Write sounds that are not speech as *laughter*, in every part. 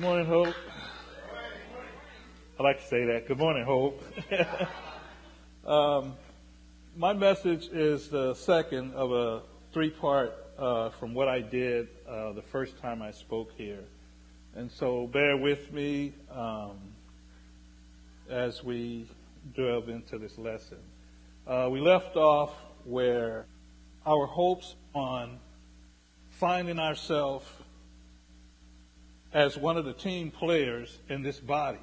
Good morning, Hope. I like to say that. Good morning, Hope. *laughs* um, my message is the second of a three part uh, from what I did uh, the first time I spoke here. And so bear with me um, as we delve into this lesson. Uh, we left off where our hopes on finding ourselves as one of the team players in this body.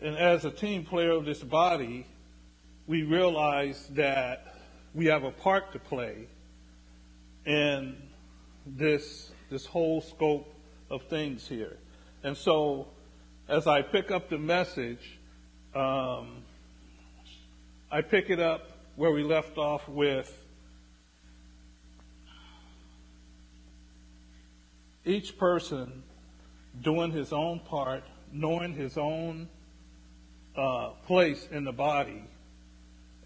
And as a team player of this body, we realize that we have a part to play in this, this whole scope of things here. And so, as I pick up the message, um, I pick it up where we left off with each person doing his own part, knowing his own uh, place in the body.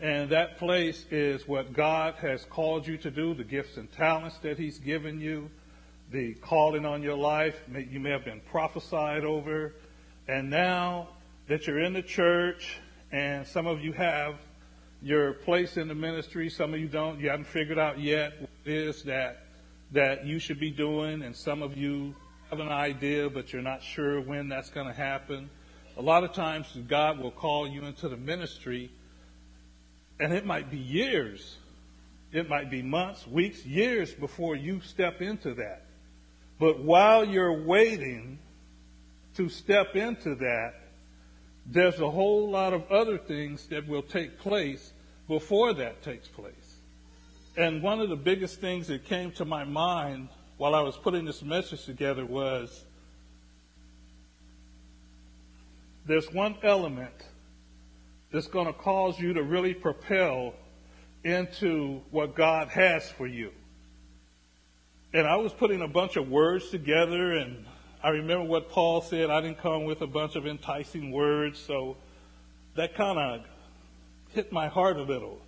And that place is what God has called you to do, the gifts and talents that He's given you, the calling on your life. You may have been prophesied over. And now that you're in the church, and some of you have your place in the ministry, some of you don't, you haven't figured out yet what it is that, that you should be doing, and some of you have an idea, but you're not sure when that's going to happen. A lot of times, God will call you into the ministry, and it might be years. It might be months, weeks, years before you step into that. But while you're waiting to step into that, there's a whole lot of other things that will take place before that takes place. And one of the biggest things that came to my mind while I was putting this message together was there's one element that's going to cause you to really propel into what God has for you. And I was putting a bunch of words together, and I remember what Paul said. I didn't come with a bunch of enticing words, so that kind of hit my heart a little.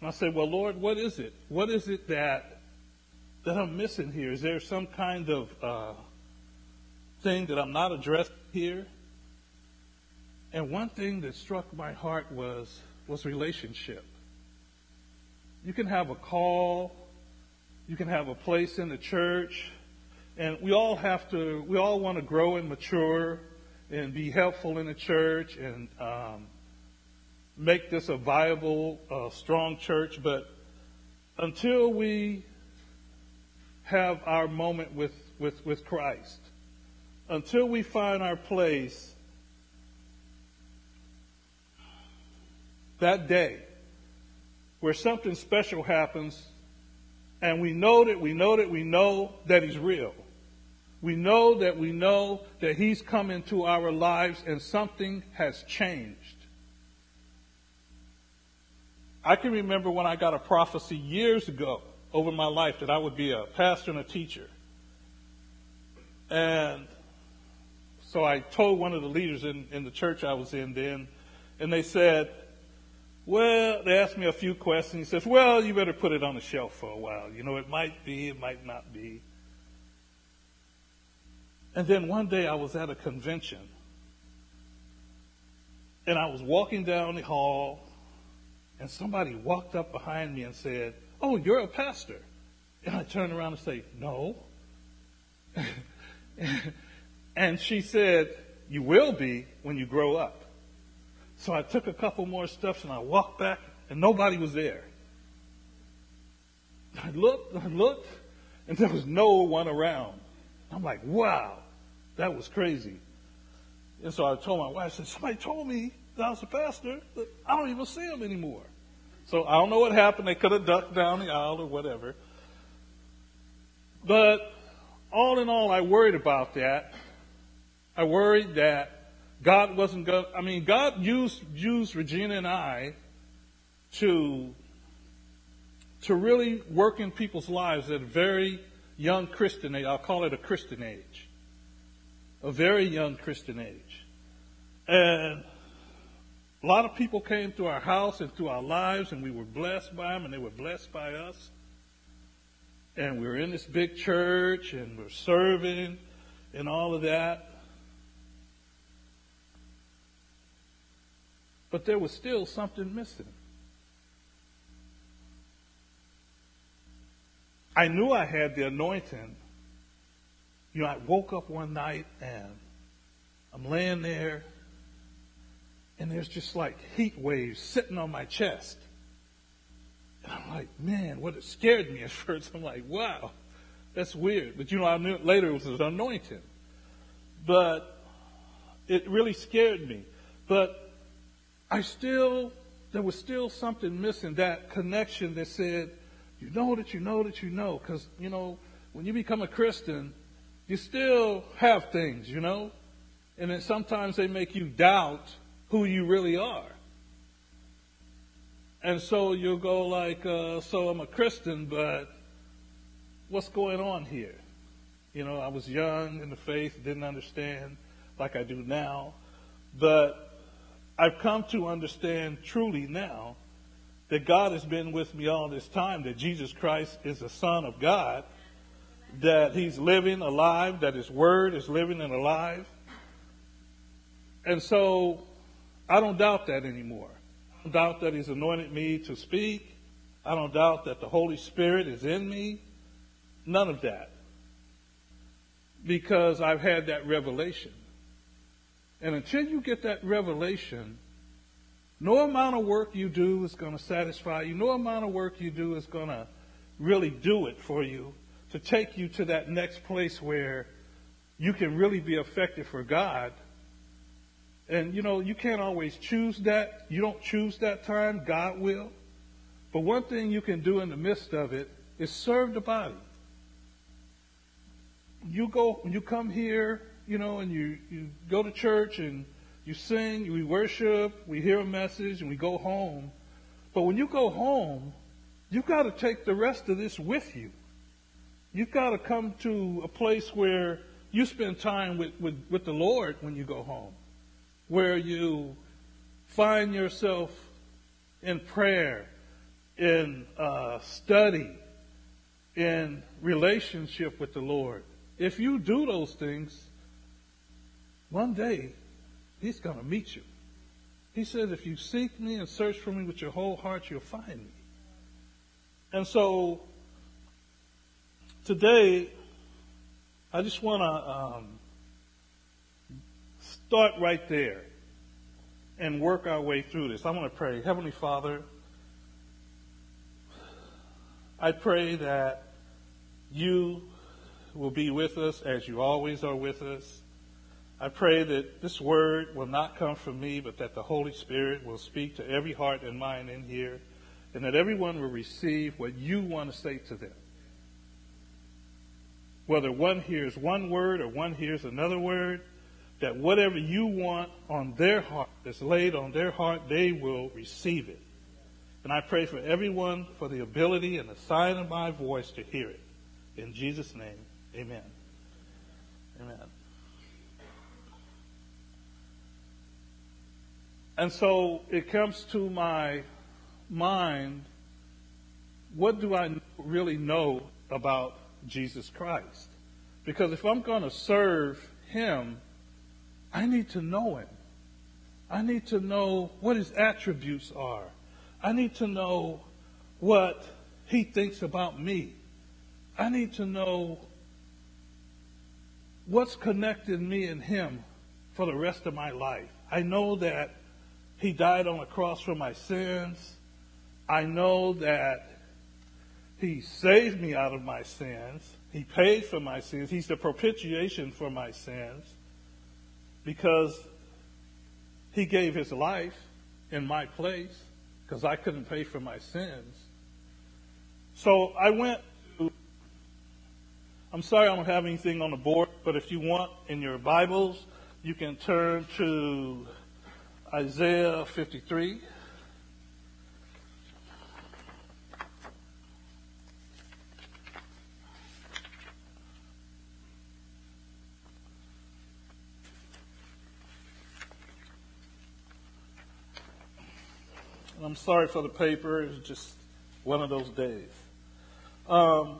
And I said, Well, Lord, what is it? What is it that that I'm missing here? Is there some kind of uh, thing that I'm not addressed here? And one thing that struck my heart was was relationship. You can have a call, you can have a place in the church, and we all have to. We all want to grow and mature and be helpful in the church and um, make this a viable, uh, strong church. But until we have our moment with, with, with Christ. Until we find our place that day where something special happens and we know that we know that we know that He's real. We know that we know that He's come into our lives and something has changed. I can remember when I got a prophecy years ago over my life that I would be a pastor and a teacher. And so I told one of the leaders in, in the church I was in then, and they said, well, they asked me a few questions. He says, well, you better put it on the shelf for a while. You know, it might be, it might not be. And then one day I was at a convention, and I was walking down the hall, and somebody walked up behind me and said, Oh, you're a pastor. And I turned around and say, No. *laughs* and she said, You will be when you grow up. So I took a couple more steps and I walked back and nobody was there. I looked, I looked, and there was no one around. I'm like, wow, that was crazy. And so I told my wife, I said, somebody told me that I was a pastor, but I don't even see him anymore. So I don't know what happened. They could have ducked down the aisle or whatever. But all in all, I worried about that. I worried that God wasn't going. I mean, God used used Regina and I to to really work in people's lives at a very young Christian age. I'll call it a Christian age, a very young Christian age, and a lot of people came to our house and through our lives, and we were blessed by them, and they were blessed by us. And we were in this big church, and we we're serving, and all of that. But there was still something missing. I knew I had the anointing. You know, I woke up one night and I'm laying there and there's just like heat waves sitting on my chest. And I'm like, man, what it scared me at *laughs* first. I'm like, wow, that's weird. But you know, I knew later it was an anointing. But it really scared me. But I still, there was still something missing, that connection that said, you know that you know that you know. Because, you know, when you become a Christian, you still have things, you know? And then sometimes they make you doubt who you really are. And so you'll go like, uh, so I'm a Christian, but what's going on here? You know, I was young in the faith, didn't understand like I do now. But I've come to understand truly now that God has been with me all this time, that Jesus Christ is the Son of God, that He's living alive, that His Word is living and alive. And so I don't doubt that anymore. I don't doubt that He's anointed me to speak. I don't doubt that the Holy Spirit is in me. None of that. Because I've had that revelation. And until you get that revelation, no amount of work you do is going to satisfy you. No amount of work you do is going to really do it for you to take you to that next place where you can really be effective for God. And you know, you can't always choose that. You don't choose that time, God will. But one thing you can do in the midst of it is serve the body. You go, you come here you know, and you, you go to church and you sing, we worship, we hear a message, and we go home. But when you go home, you've got to take the rest of this with you. You've got to come to a place where you spend time with, with, with the Lord when you go home, where you find yourself in prayer, in uh, study, in relationship with the Lord. If you do those things, one day, he's going to meet you. He says, if you seek me and search for me with your whole heart, you'll find me. And so, today, I just want to um, start right there and work our way through this. I want to pray. Heavenly Father, I pray that you will be with us as you always are with us. I pray that this word will not come from me, but that the Holy Spirit will speak to every heart and mind in here, and that everyone will receive what you want to say to them. Whether one hears one word or one hears another word, that whatever you want on their heart, that's laid on their heart, they will receive it. And I pray for everyone for the ability and the sign of my voice to hear it. In Jesus' name, amen. Amen. And so it comes to my mind what do I really know about Jesus Christ? Because if I'm going to serve Him, I need to know Him. I need to know what His attributes are. I need to know what He thinks about me. I need to know what's connected me and Him for the rest of my life. I know that he died on a cross for my sins. I know that He saved me out of my sins. He paid for my sins. He's the propitiation for my sins because He gave His life in my place because I couldn't pay for my sins. So I went to, I'm sorry I don't have anything on the board, but if you want in your Bibles, you can turn to Isaiah 53. I'm sorry for the paper. It was just one of those days. Um,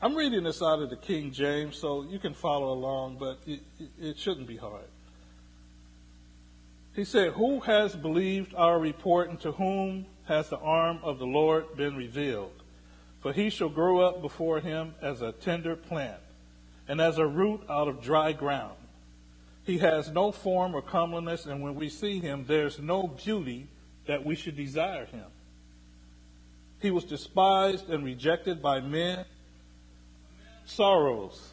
I'm reading this out of the King James, so you can follow along, but it, it shouldn't be hard. He said, Who has believed our report, and to whom has the arm of the Lord been revealed? For he shall grow up before him as a tender plant, and as a root out of dry ground. He has no form or comeliness, and when we see him, there's no beauty that we should desire him. He was despised and rejected by men, sorrows,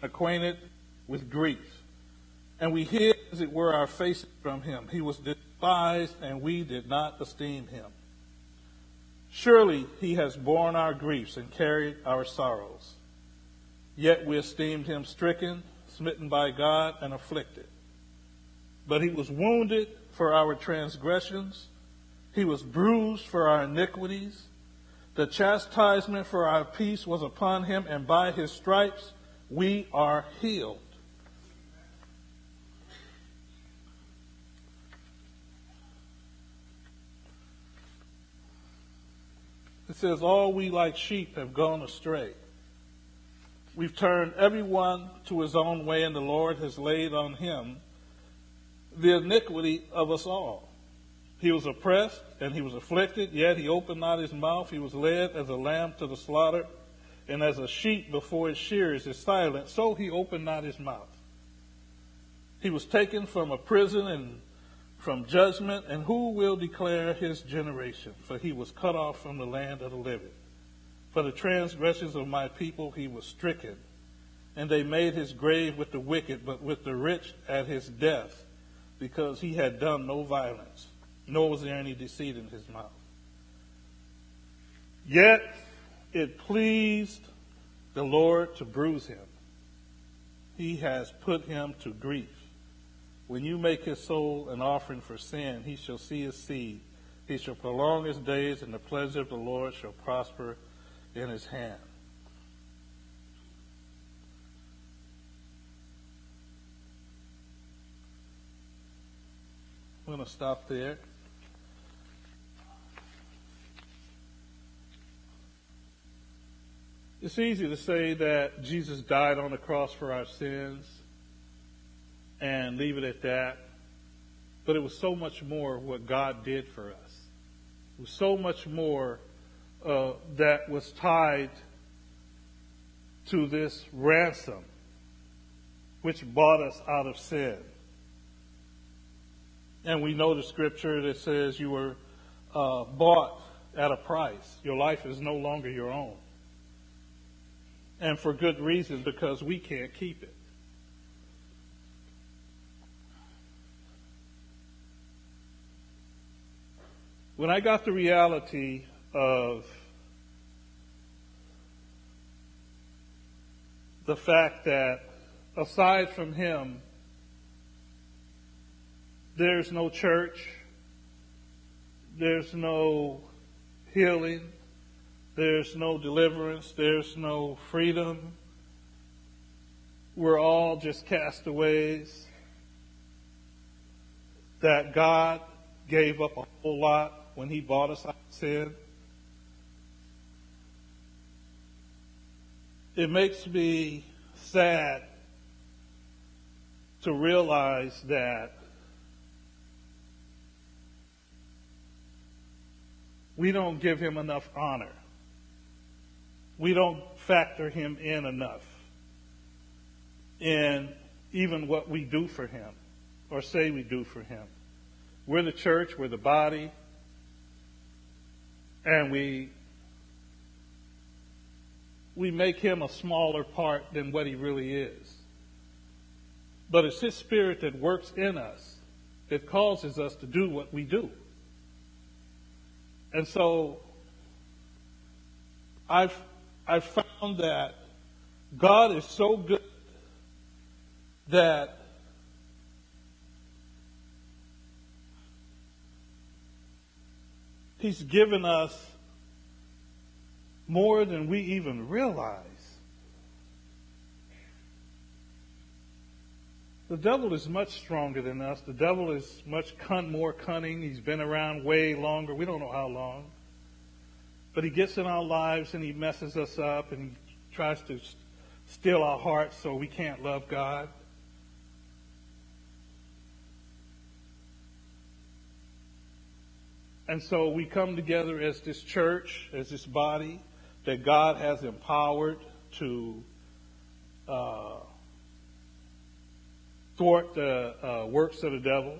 acquainted with grief. And we hid, as it were, our faces from him. He was despised, and we did not esteem him. Surely he has borne our griefs and carried our sorrows. Yet we esteemed him stricken, smitten by God, and afflicted. But he was wounded for our transgressions, he was bruised for our iniquities. The chastisement for our peace was upon him, and by his stripes we are healed. It says, All we like sheep have gone astray. We've turned everyone to his own way, and the Lord has laid on him the iniquity of us all. He was oppressed and he was afflicted, yet he opened not his mouth. He was led as a lamb to the slaughter, and as a sheep before its shearers is silent, so he opened not his mouth. He was taken from a prison and from judgment, and who will declare his generation? For he was cut off from the land of the living. For the transgressions of my people he was stricken, and they made his grave with the wicked, but with the rich at his death, because he had done no violence, nor was there any deceit in his mouth. Yet it pleased the Lord to bruise him. He has put him to grief. When you make his soul an offering for sin, he shall see his seed. He shall prolong his days, and the pleasure of the Lord shall prosper in his hand. I'm going to stop there. It's easy to say that Jesus died on the cross for our sins and leave it at that. But it was so much more what God did for us. It was so much more uh, that was tied to this ransom, which bought us out of sin. And we know the scripture that says you were uh, bought at a price. Your life is no longer your own. And for good reason, because we can't keep it. When I got the reality of the fact that aside from Him, there's no church, there's no healing, there's no deliverance, there's no freedom. We're all just castaways. That God gave up a whole lot when he bought us out of sin. It makes me sad to realize that we don't give him enough honor. We don't factor him in enough in even what we do for him or say we do for him. We're the church, we're the body, and we we make him a smaller part than what he really is. But it's his spirit that works in us that causes us to do what we do. And so I've I've found that God is so good that He's given us more than we even realize. The devil is much stronger than us. The devil is much more cunning. He's been around way longer. We don't know how long. But he gets in our lives and he messes us up and he tries to steal our hearts so we can't love God. And so we come together as this church, as this body that God has empowered to uh, thwart the uh, works of the devil.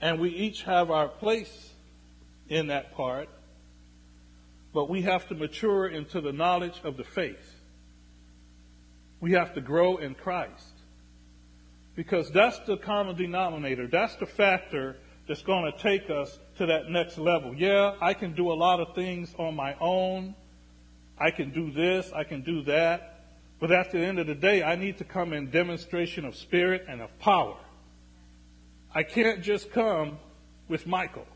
And we each have our place in that part, but we have to mature into the knowledge of the faith. We have to grow in Christ. Because that's the common denominator. That's the factor that's going to take us to that next level. Yeah, I can do a lot of things on my own. I can do this, I can do that. But at the end of the day, I need to come in demonstration of spirit and of power. I can't just come with Michael.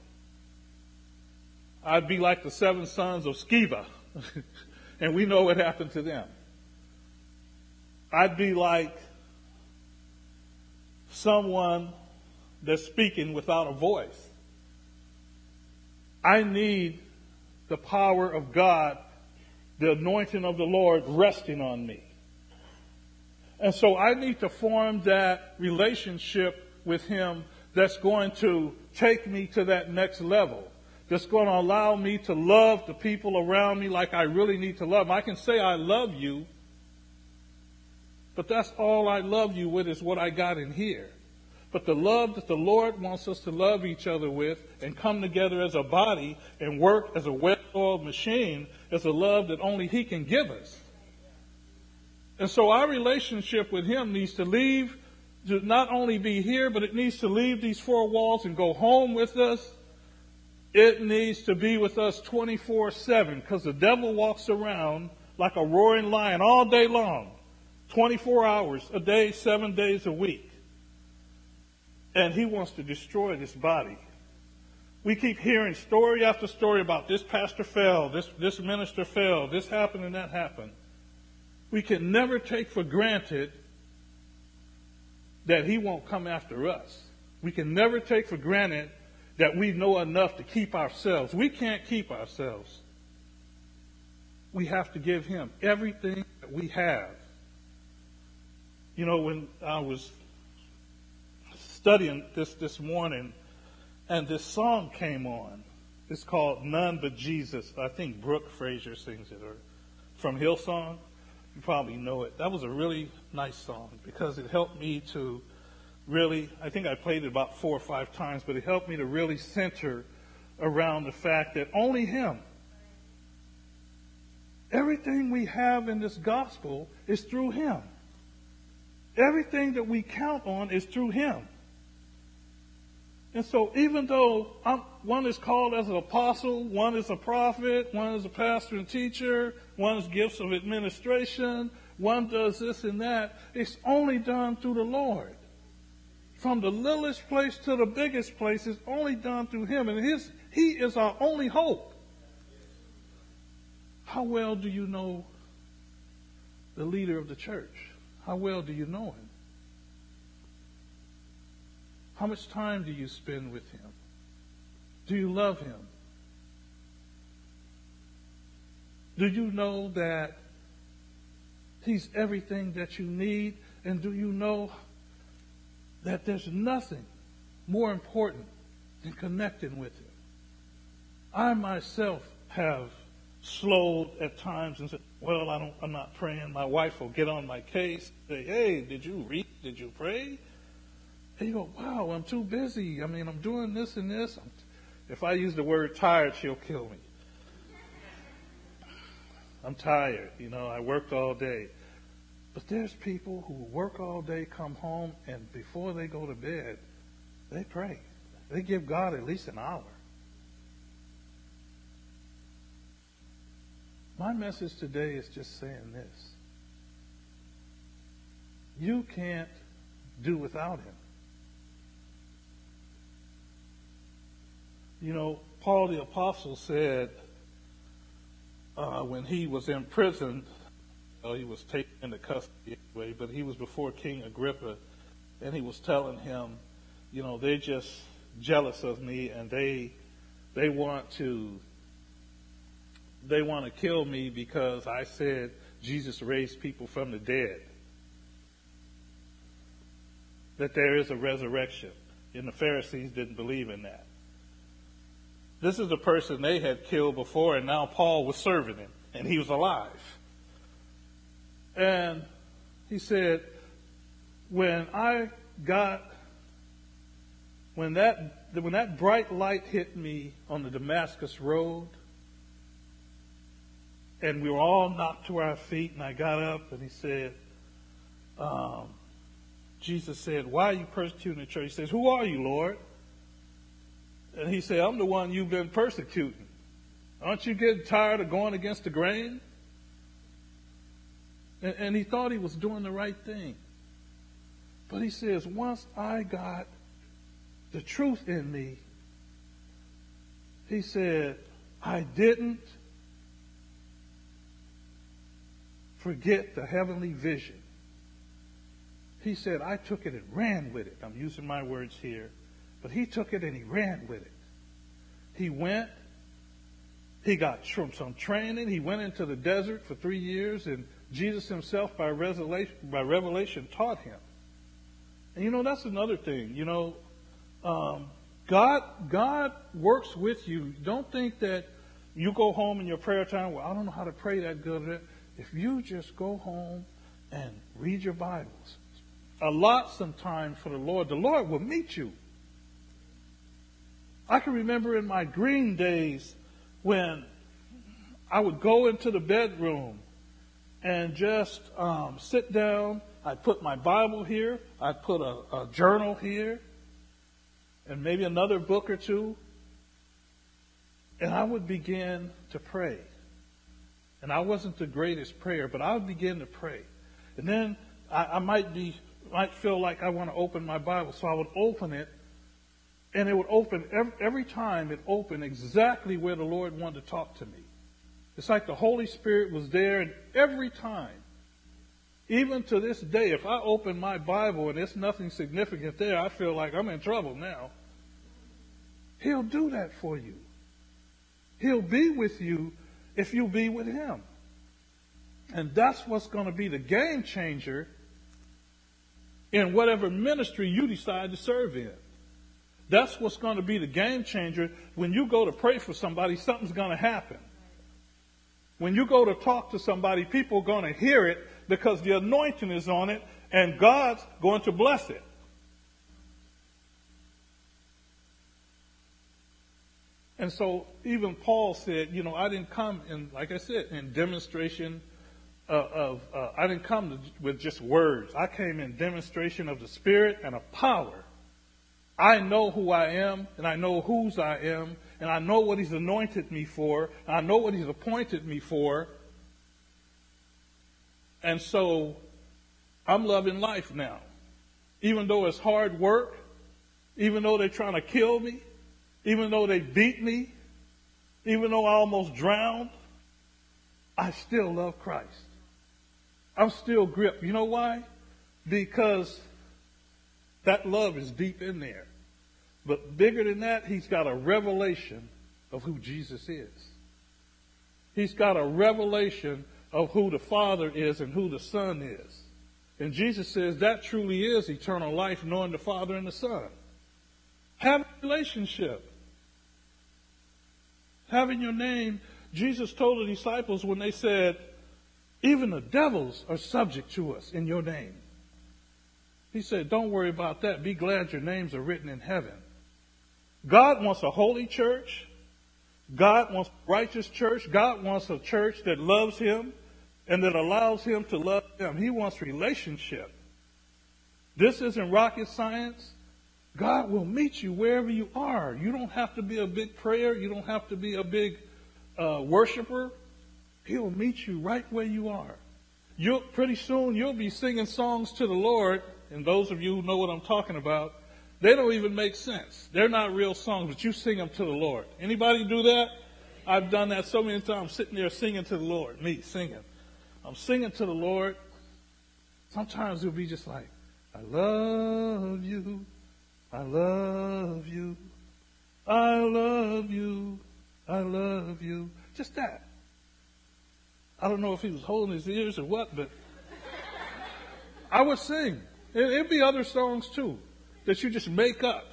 I'd be like the seven sons of Sceva, *laughs* and we know what happened to them. I'd be like someone that's speaking without a voice. I need the power of God, the anointing of the Lord resting on me. And so I need to form that relationship with Him that's going to take me to that next level. That's going to allow me to love the people around me like I really need to love. I can say I love you, but that's all I love you with is what I got in here. But the love that the Lord wants us to love each other with and come together as a body and work as a well-oiled machine is a love that only He can give us. And so our relationship with Him needs to leave, to not only be here, but it needs to leave these four walls and go home with us. It needs to be with us 24 7 because the devil walks around like a roaring lion all day long, 24 hours a day, seven days a week. And he wants to destroy this body. We keep hearing story after story about this pastor fell, this, this minister fell, this happened and that happened. We can never take for granted that he won't come after us. We can never take for granted that we know enough to keep ourselves. We can't keep ourselves. We have to give him everything that we have. You know, when I was studying this this morning, and this song came on. It's called None But Jesus. I think Brooke Fraser sings it, or from Hillsong. You probably know it. That was a really nice song because it helped me to really, I think I played it about four or five times, but it helped me to really center around the fact that only Him, everything we have in this gospel is through Him. Everything that we count on is through Him. And so even though I'm, one is called as an apostle, one is a prophet, one is a pastor and teacher, one is gifts of administration, one does this and that, it's only done through the Lord. From the littlest place to the biggest place is only done through Him. And his, He is our only hope. How well do you know the leader of the church? How well do you know him? How much time do you spend with Him? Do you love Him? Do you know that He's everything that you need? And do you know that there's nothing more important than connecting with Him? I myself have slowed at times and said, well, I don't, I'm not praying. My wife will get on my case, say, hey, did you read? Did you pray? And you go, wow, I'm too busy. I mean, I'm doing this and this. if I use the word tired, she'll kill me. I'm tired. You know, I worked all day. But there's people who work all day, come home, and before they go to bed, they pray. They give God at least an hour. My message today is just saying this. You can't do without him. You know, Paul the Apostle said uh, when he was in prison, well, he was taken into custody anyway, but he was before King Agrippa, and he was telling him, you know, they're just jealous of me, and they they want to they want to kill me because I said Jesus raised people from the dead. that there is a resurrection. And the Pharisees didn't believe in that. This is the person they had killed before, and now Paul was serving him, and he was alive. And he said, when I got, when that, when that bright light hit me on the Damascus road, and we were all knocked to our feet, and I got up, and he said, um, Jesus said, Why are you persecuting the church? He says, Who are you, Lord? And he said, I'm the one you've been persecuting. Aren't you getting tired of going against the grain? And, and he thought he was doing the right thing. But he says, once I got the truth in me, he said, I didn't forget the heavenly vision. He said, I took it and ran with it. I'm using my words here. But he took it and he ran with it. He went, he got from some training. He went into the desert for three years, and Jesus himself, by revelation, by revelation taught him. And you know, that's another thing. You know, um, God, God works with you. Don't think that you go home in your prayer time, well, I don't know how to pray that good. If you just go home and read your Bibles, allot some time for the Lord, the Lord will meet you. I can remember in my green days when I would go into the bedroom and just um, sit down. I'd put my Bible here. I'd put a, a journal here and maybe another book or two. And I would begin to pray. And I wasn't the greatest prayer, but I would begin to pray. And then I, I might be might feel like I want to open my Bible. So I would open it, and it would open every, time it opened exactly where the Lord wanted to talk to me. It's like the Holy Spirit was there, and every time, even to this day, if I open my Bible and there's nothing significant there, I feel like I'm in trouble now. He'll do that for you. He'll be with you if you be with Him. And that's what's going to be the game changer in whatever ministry you decide to serve in. That's what's going to be the game changer. When you go to pray for somebody, something's going to happen. When you go to talk to somebody, people are going to hear it because the anointing is on it and God's going to bless it. And so even Paul said, you know, I didn't come in, like I said, in demonstration uh, of, uh, I didn't come to, with just words. I came in demonstration of the Spirit and of power. I know who I am, and I know whose I am, and I know what He's anointed me for, and I know what He's appointed me for. And so I'm loving life now. Even though it's hard work, even though they're trying to kill me, even though they beat me, even though I almost drowned, I still love Christ. I'm still gripped. You know why? Because that love is deep in there. But bigger than that, he's got a revelation of who Jesus is. He's got a revelation of who the Father is and who the Son is. And Jesus says that truly is eternal life, knowing the Father and the Son. Have a relationship. Having your name, Jesus told the disciples when they said, even the devils are subject to us in your name. He said, Don't worry about that. Be glad your names are written in heaven. God wants a holy church. God wants a righteous church. God wants a church that loves Him and that allows Him to love them. He wants relationship. This isn't rocket science. God will meet you wherever you are. You don't have to be a big prayer. You don't have to be a big uh, worshiper. He'll meet you right where you are. You'll, pretty soon you'll be singing songs to the Lord, and those of you who know what I'm talking about, they don't even make sense. They're not real songs, but you sing them to the Lord. Anybody do that? I've done that so many times, sitting there singing to the Lord, me singing. I'm singing to the Lord. Sometimes it'll be just like, I love you, I love you, I love you, I love you. Just that. I don't know if he was holding his ears or what, but I would sing. And it'd be other songs too that you just make up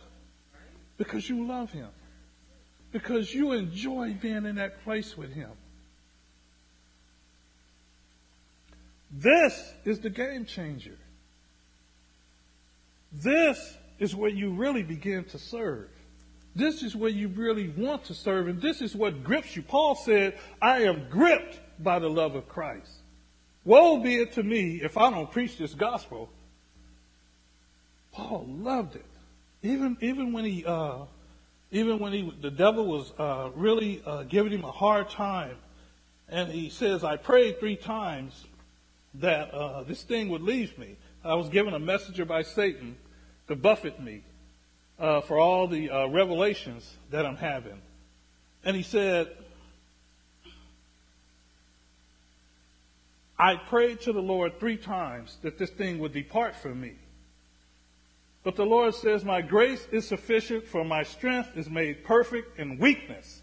because you love him. Because you enjoy being in that place with him. This is the game changer. This is where you really begin to serve. This is where you really want to serve, and this is what grips you. Paul said, I am gripped by the love of Christ. Woe be it to me if I don't preach this gospel. Paul loved it. Even, even when he, uh, even when he, the devil was uh, really uh, giving him a hard time, and he says, I prayed three times that uh, this thing would leave me. I was given a messenger by Satan to buffet me uh, for all the uh, revelations that I'm having. And he said, I prayed to the Lord three times that this thing would depart from me. But the Lord says, My grace is sufficient, for my strength is made perfect in weakness.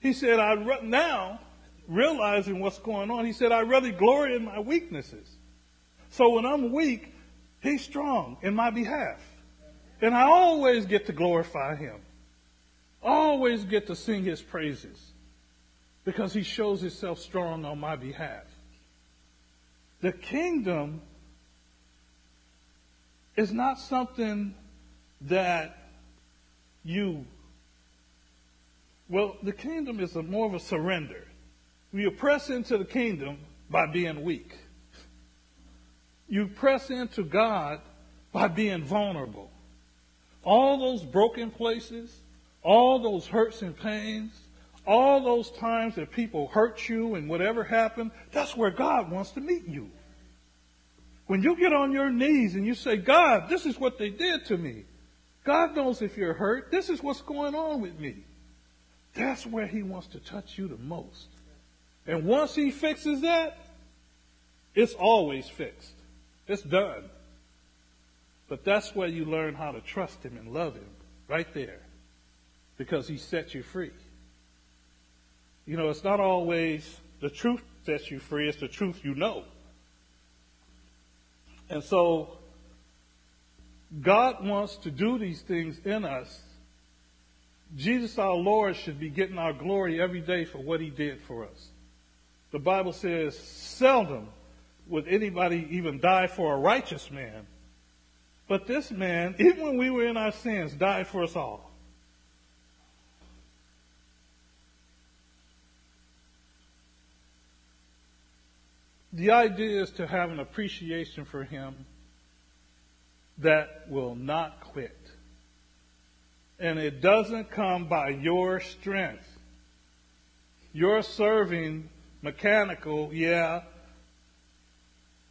He said, I now, realizing what's going on, he said, I really glory in my weaknesses. So when I'm weak, he's strong in my behalf. And I always get to glorify him. Always get to sing his praises because he shows himself strong on my behalf. The kingdom is not something that you, well, the kingdom is a more of a surrender. You press into the kingdom by being weak. You press into God by being vulnerable all those broken places, all those hurts and pains, all those times that people hurt you and whatever happened, that's where God wants to meet you. When you get on your knees and you say, God, this is what they did to me. God knows if you're hurt. This is what's going on with me. That's where he wants to touch you the most. And once he fixes that, it's always fixed. It's done. But that's where you learn how to trust him and love him, right there, because he set you free. You know, it's not always the truth sets you free, it's the truth you know. And so, God wants to do these things in us. Jesus our Lord should be getting our glory every day for what he did for us. The Bible says, seldom would anybody even die for a righteous man but this man, even when we were in our sins, died for us all. The idea is to have an appreciation for him that will not quit. And it doesn't come by your strength. You're serving mechanical, yeah,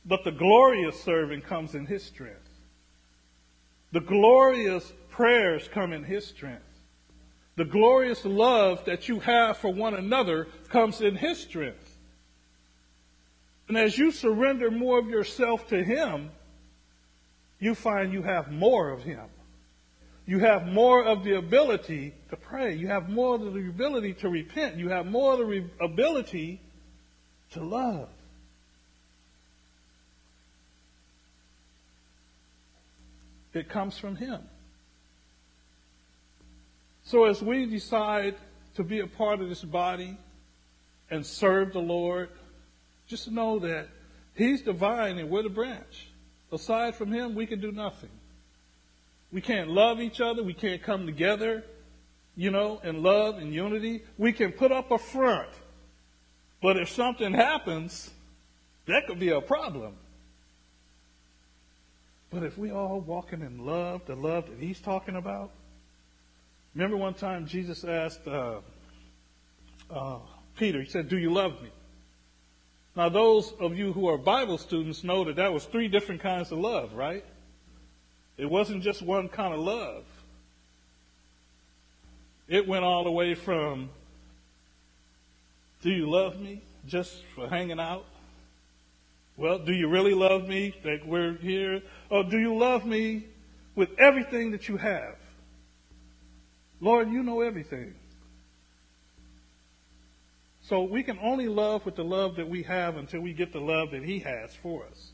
but the glorious serving comes in his strength. The glorious prayers come in His strength. The glorious love that you have for one another comes in His strength. And as you surrender more of yourself to Him, you find you have more of Him. You have more of the ability to pray. You have more of the ability to repent. You have more of the re- ability to love. It comes from Him. So as we decide to be a part of this body and serve the Lord, just know that He's the vine and we're the branch. Aside from Him, we can do nothing. We can't love each other. We can't come together, you know, in love and unity. We can put up a front. But if something happens, that could be a problem. But if we all walking in love, the love that he's talking about, remember one time Jesus asked uh, uh, Peter, he said, Do you love me? Now, those of you who are Bible students know that that was three different kinds of love, right? It wasn't just one kind of love. It went all the way from, Do you love me? Just for hanging out? Well, do you really love me that we're here? Or do you love me with everything that you have? Lord, you know everything. So we can only love with the love that we have until we get the love that He has for us.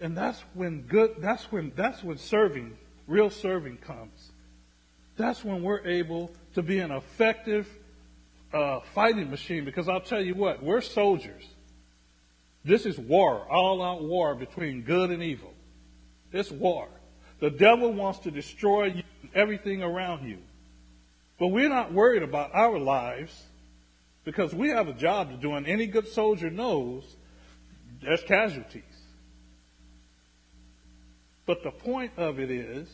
And that's when good, that's when, that's when serving, real serving comes. That's when we're able to be an effective uh, fighting machine because I'll tell you what, we're soldiers. This is war, all out war between good and evil. It's war. The devil wants to destroy you and everything around you. But we're not worried about our lives because we have a job to do, and any good soldier knows there's casualties. But the point of it is,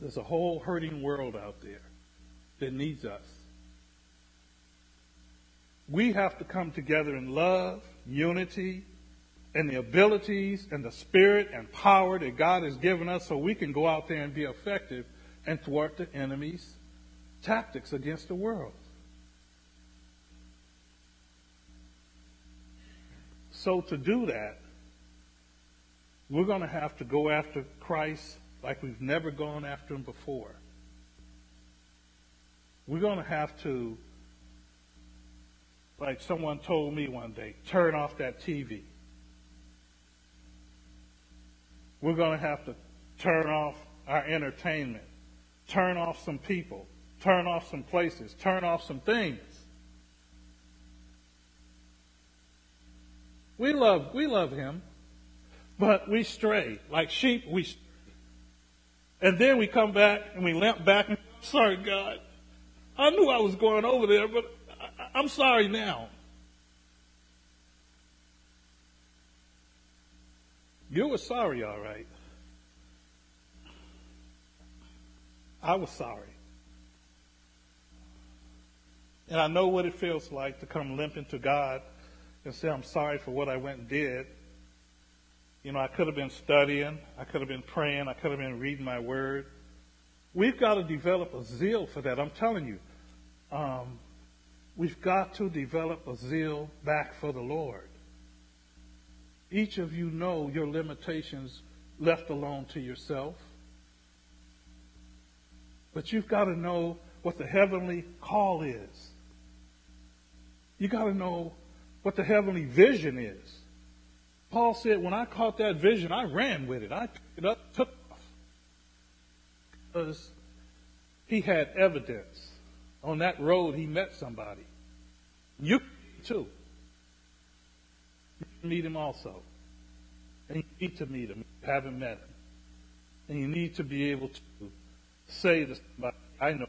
there's a whole hurting world out there that needs us. We have to come together in love, unity, and the abilities and the spirit and power that God has given us so we can go out there and be effective and thwart the enemy's tactics against the world. So to do that, we're going to have to go after Christ like we've never gone after him before. We're going to have to, like someone told me one day, turn off that TV. We're going to have to turn off our entertainment, turn off some people, turn off some places, turn off some things. We love, we love him, but we stray. Like sheep, we stray. And then we come back and we limp back and, sorry, God. I knew I was going over there, but I, I'm sorry now. You were sorry, all right. I was sorry. And I know what it feels like to come limping to God and say, I'm sorry for what I went and did. You know, I could have been studying, I could have been praying, I could have been reading my word. We've got to develop a zeal for that. I'm telling you, um, we've got to develop a zeal back for the Lord. Each of you know your limitations left alone to yourself. But you've got to know what the heavenly call is. You've got to know what the heavenly vision is. Paul said, when I caught that vision, I ran with it. I picked it up, took off. Because he had evidence. On that road, he met somebody. You too. You meet him also. And you need to meet him. You haven't met him. And you need to be able to say to somebody, I know.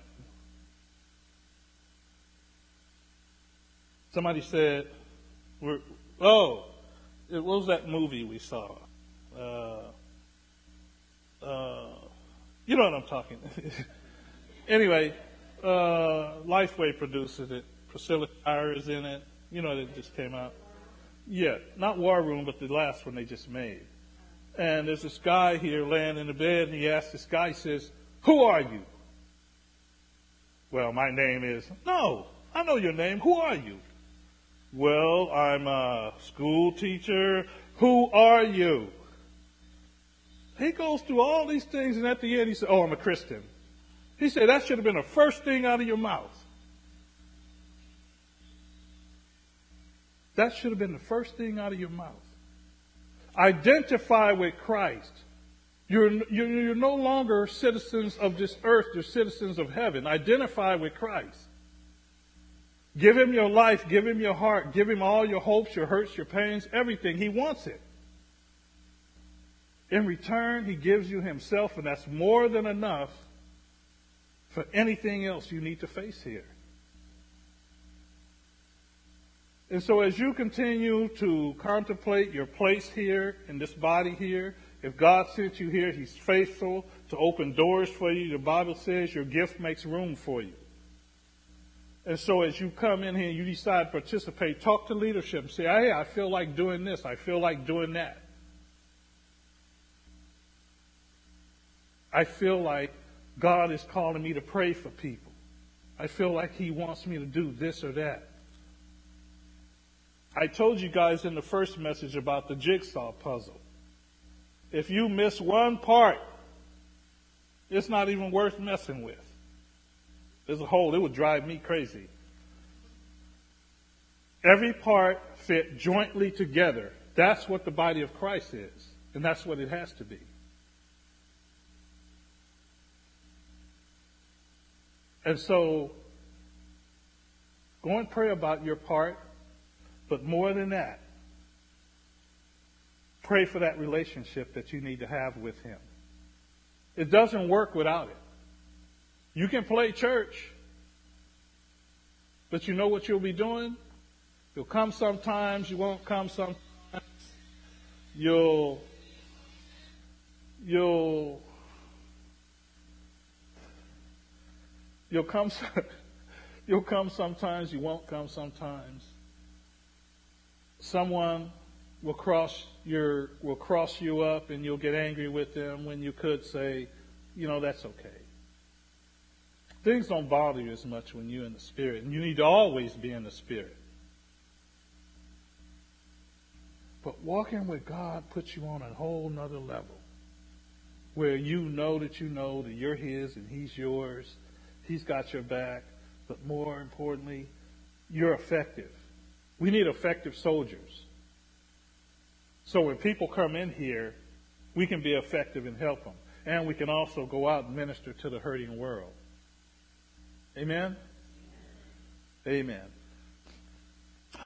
Somebody said, oh, it was that movie we saw? Uh, uh, you know what I'm talking. *laughs* anyway, uh, Lifeway produces it. Priscilla Shirer is in it. You know, it just came out. Yeah, not War Room, but the last one they just made. And there's this guy here laying in the bed, and he asks this guy, he says, Who are you? Well, my name is, No, I know your name. Who are you? Well, I'm a school teacher. Who are you? He goes through all these things, and at the end, he said, Oh, I'm a Christian. He said, That should have been the first thing out of your mouth. That should have been the first thing out of your mouth. Identify with Christ. You're, you're, no longer citizens of this earth, you're citizens of heaven. Identify with Christ. Give him your life, give him your heart, give him all your hopes, your hurts, your pains, everything. He wants it. In return, he gives you himself, and that's more than enough for anything else you need to face here. And so, as you continue to contemplate your place here in this body here, if God sent you here, He's faithful to open doors for you. The Bible says your gift makes room for you. And so as you come in here and you decide to participate, talk to leadership and say, hey, I feel like doing this. I feel like doing that. I feel like God is calling me to pray for people. I feel like He wants me to do this or that. I told you guys in the first message about the jigsaw puzzle. If you miss one part, it's not even worth messing with as a whole, it would drive me crazy. Every part fit jointly together That's what the body of Christ is, and that's what it has to be. And so, go and pray about your part, but more than that, pray for that relationship that you need to have with Him. It doesn't work without it. You can play church, but you know what you'll be doing? You'll come sometimes, you won't come sometimes. You'll you'll you'll come *laughs* you'll come sometimes, you won't come sometimes. Someone will cross your will cross you up and you'll get angry with them when you could say, you know, that's okay. Things don't bother you as much when you're in the Spirit, and you need to always be in the Spirit. But walking with God puts you on a whole nother level where you know that you know that you're His and He's yours. He's got your back. But more importantly, you're effective. We need effective soldiers. So when people come in here, we can be effective and help them. And we can also go out and minister to the hurting world. Amen? Amen.